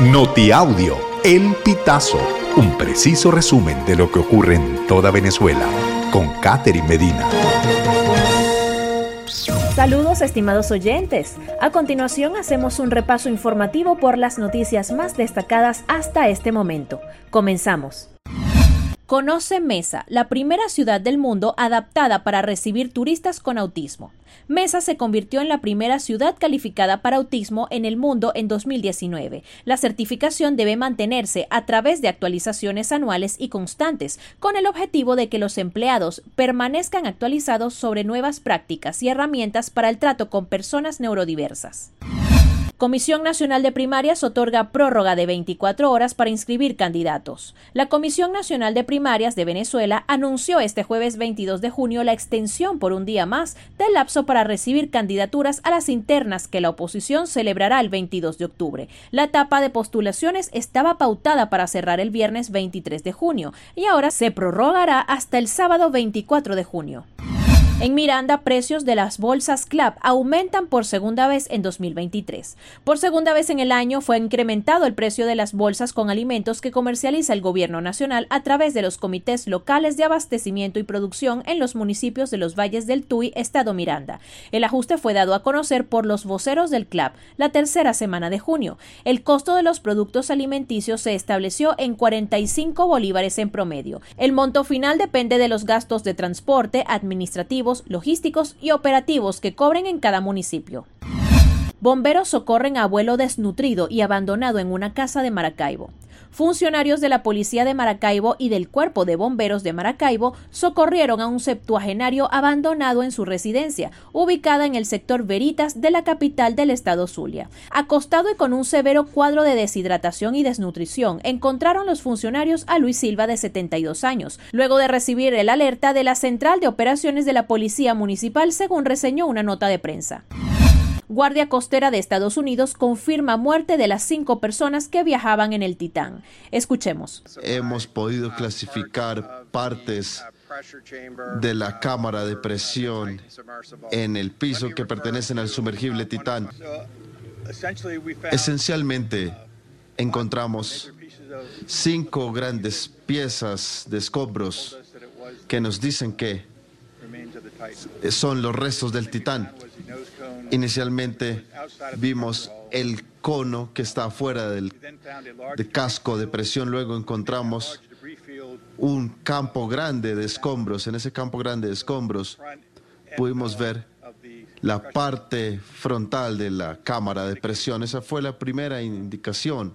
Notiaudio, El Pitazo, un preciso resumen de lo que ocurre en toda Venezuela, con Catherine Medina. Saludos estimados oyentes. A continuación hacemos un repaso informativo por las noticias más destacadas hasta este momento. Comenzamos. Conoce Mesa, la primera ciudad del mundo adaptada para recibir turistas con autismo. Mesa se convirtió en la primera ciudad calificada para autismo en el mundo en 2019. La certificación debe mantenerse a través de actualizaciones anuales y constantes, con el objetivo de que los empleados permanezcan actualizados sobre nuevas prácticas y herramientas para el trato con personas neurodiversas. Comisión Nacional de Primarias otorga prórroga de 24 horas para inscribir candidatos. La Comisión Nacional de Primarias de Venezuela anunció este jueves 22 de junio la extensión por un día más del lapso para recibir candidaturas a las internas que la oposición celebrará el 22 de octubre. La etapa de postulaciones estaba pautada para cerrar el viernes 23 de junio y ahora se prorrogará hasta el sábado 24 de junio. En Miranda, precios de las bolsas CLAP aumentan por segunda vez en 2023. Por segunda vez en el año fue incrementado el precio de las bolsas con alimentos que comercializa el Gobierno Nacional a través de los comités locales de abastecimiento y producción en los municipios de los valles del Tuy, Estado Miranda. El ajuste fue dado a conocer por los voceros del CLAP la tercera semana de junio. El costo de los productos alimenticios se estableció en 45 bolívares en promedio. El monto final depende de los gastos de transporte, administrativo, logísticos y operativos que cobren en cada municipio. Bomberos socorren a abuelo desnutrido y abandonado en una casa de Maracaibo. Funcionarios de la Policía de Maracaibo y del Cuerpo de Bomberos de Maracaibo socorrieron a un septuagenario abandonado en su residencia, ubicada en el sector Veritas de la capital del estado Zulia. Acostado y con un severo cuadro de deshidratación y desnutrición, encontraron los funcionarios a Luis Silva de 72 años, luego de recibir el alerta de la Central de Operaciones de la Policía Municipal, según reseñó una nota de prensa. Guardia Costera de Estados Unidos confirma muerte de las cinco personas que viajaban en el Titán. Escuchemos. Hemos podido clasificar partes de la cámara de presión en el piso que pertenecen al sumergible Titán. Esencialmente encontramos cinco grandes piezas de escombros que nos dicen que son los restos del Titán. Inicialmente vimos el cono que está afuera del casco de presión, luego encontramos un campo grande de escombros. En ese campo grande de escombros pudimos ver la parte frontal de la cámara de presión. Esa fue la primera indicación